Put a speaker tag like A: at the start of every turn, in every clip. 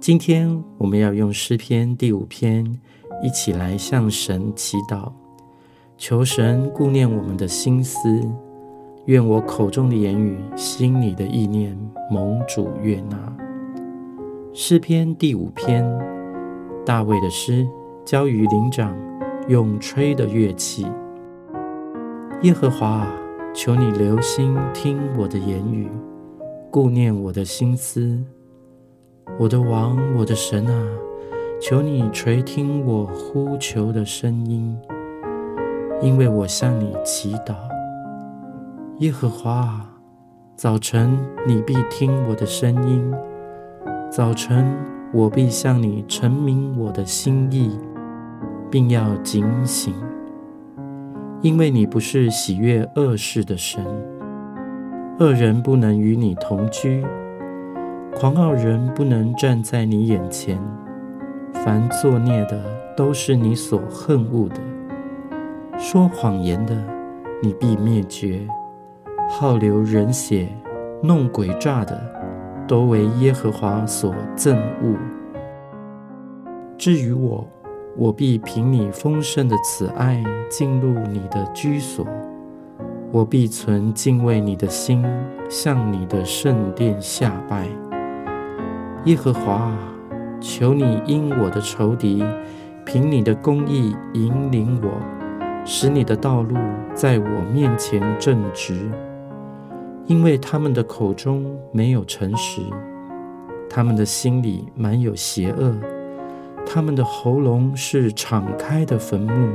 A: 今天我们要用诗篇第五篇一起来向神祈祷，求神顾念我们的心思，愿我口中的言语、心里的意念蒙主悦纳。诗篇第五篇，大卫的诗，交于灵长，用吹的乐器。耶和华啊，求你留心听我的言语，顾念我的心思。我的王，我的神啊，求你垂听我呼求的声音，因为我向你祈祷。耶和华啊，早晨你必听我的声音，早晨我必向你陈明我的心意，并要警醒，因为你不是喜悦恶事的神，恶人不能与你同居。狂傲人不能站在你眼前，凡作孽的都是你所恨恶的；说谎言的，你必灭绝；好流人血、弄诡诈的，都为耶和华所憎恶。至于我，我必凭你丰盛的慈爱进入你的居所，我必存敬畏你的心，向你的圣殿下拜。耶和华，求你因我的仇敌，凭你的公义引领我，使你的道路在我面前正直。因为他们的口中没有诚实，他们的心里满有邪恶，他们的喉咙是敞开的坟墓，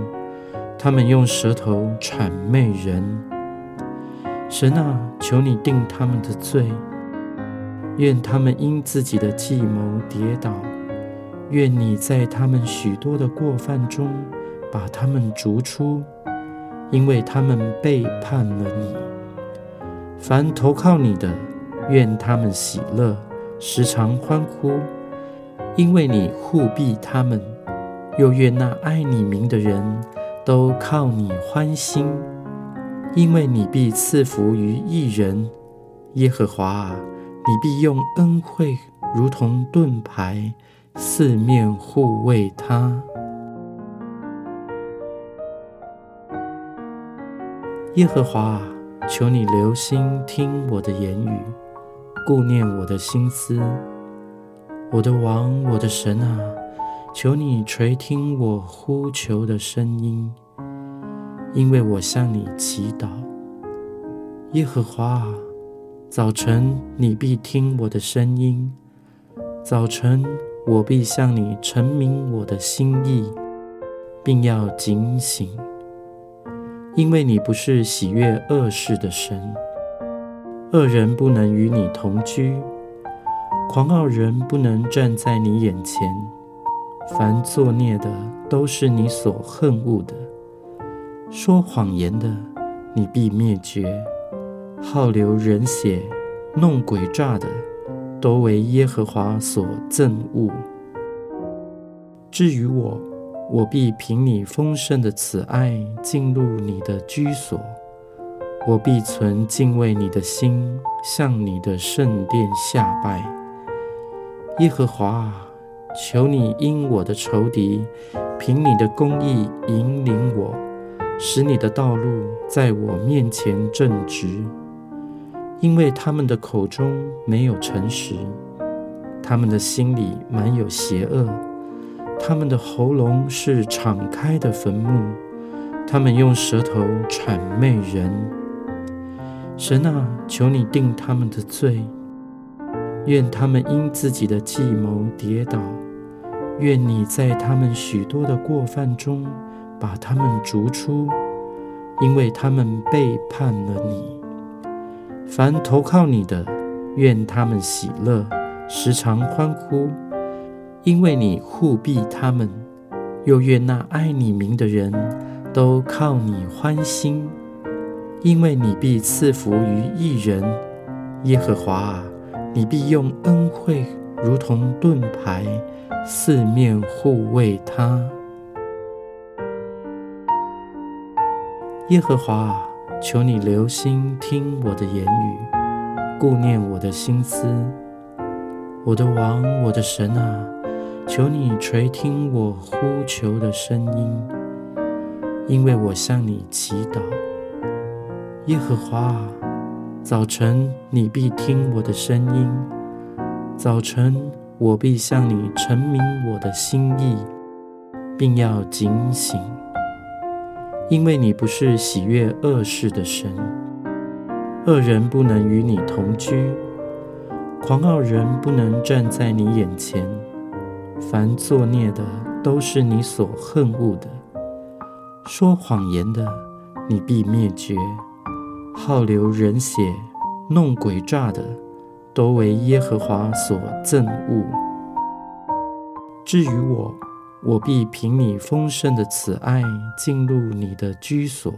A: 他们用舌头谄媚人。神啊，求你定他们的罪。愿他们因自己的计谋跌倒，愿你在他们许多的过犯中把他们逐出，因为他们背叛了你。凡投靠你的，愿他们喜乐，时常欢呼，因为你护庇他们；又愿那爱你名的人都靠你欢心，因为你必赐福于一人，耶和华啊。你必用恩惠如同盾牌，四面护卫他。耶和华，求你留心听我的言语，顾念我的心思。我的王，我的神啊，求你垂听我呼求的声音，因为我向你祈祷。耶和华。早晨，你必听我的声音；早晨，我必向你陈明我的心意，并要警醒，因为你不是喜悦恶事的神。恶人不能与你同居，狂傲人不能站在你眼前。凡作孽的都是你所恨恶的；说谎言的，你必灭绝。好流人血、弄诡诈的，都为耶和华所憎恶。至于我，我必凭你丰盛的慈爱进入你的居所，我必存敬畏你的心，向你的圣殿下拜。耶和华，求你因我的仇敌，凭你的公义引领我，使你的道路在我面前正直。因为他们的口中没有诚实，他们的心里满有邪恶，他们的喉咙是敞开的坟墓，他们用舌头谄媚人。神啊，求你定他们的罪，愿他们因自己的计谋跌倒，愿你在他们许多的过犯中把他们逐出，因为他们背叛了你。凡投靠你的，愿他们喜乐，时常欢呼，因为你护庇他们；又愿那爱你名的人都靠你欢心，因为你必赐福于一人。耶和华啊，你必用恩惠如同盾牌，四面护卫他。耶和华啊。求你留心听我的言语，顾念我的心思。我的王，我的神啊，求你垂听我呼求的声音，因为我向你祈祷。耶和华，早晨你必听我的声音，早晨我必向你陈明我的心意，并要警醒。因为你不是喜悦恶事的神，恶人不能与你同居，狂傲人不能站在你眼前。凡作孽的都是你所恨恶的，说谎言的你必灭绝，好流人血、弄诡诈的都为耶和华所憎恶。至于我，我必凭你丰盛的慈爱进入你的居所，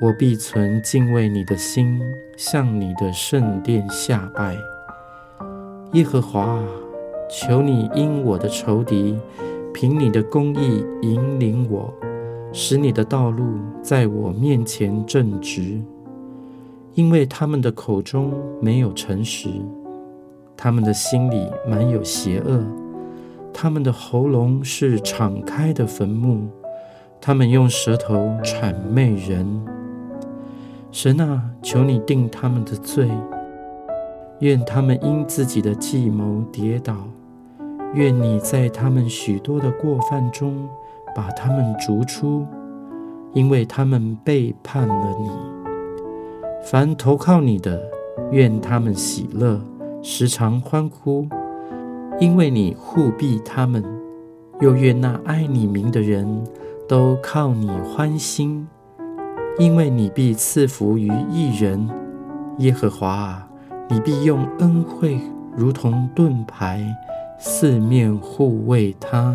A: 我必存敬畏你的心，向你的圣殿下拜。耶和华，求你因我的仇敌，凭你的公义引领我，使你的道路在我面前正直。因为他们的口中没有诚实，他们的心里满有邪恶。他们的喉咙是敞开的坟墓，他们用舌头谄媚人。神啊，求你定他们的罪，愿他们因自己的计谋跌倒，愿你在他们许多的过犯中把他们逐出，因为他们背叛了你。凡投靠你的，愿他们喜乐，时常欢呼。因为你护庇他们，又愿那爱你名的人都靠你欢心。因为你必赐福于一人，耶和华啊，你必用恩惠如同盾牌，四面护卫他。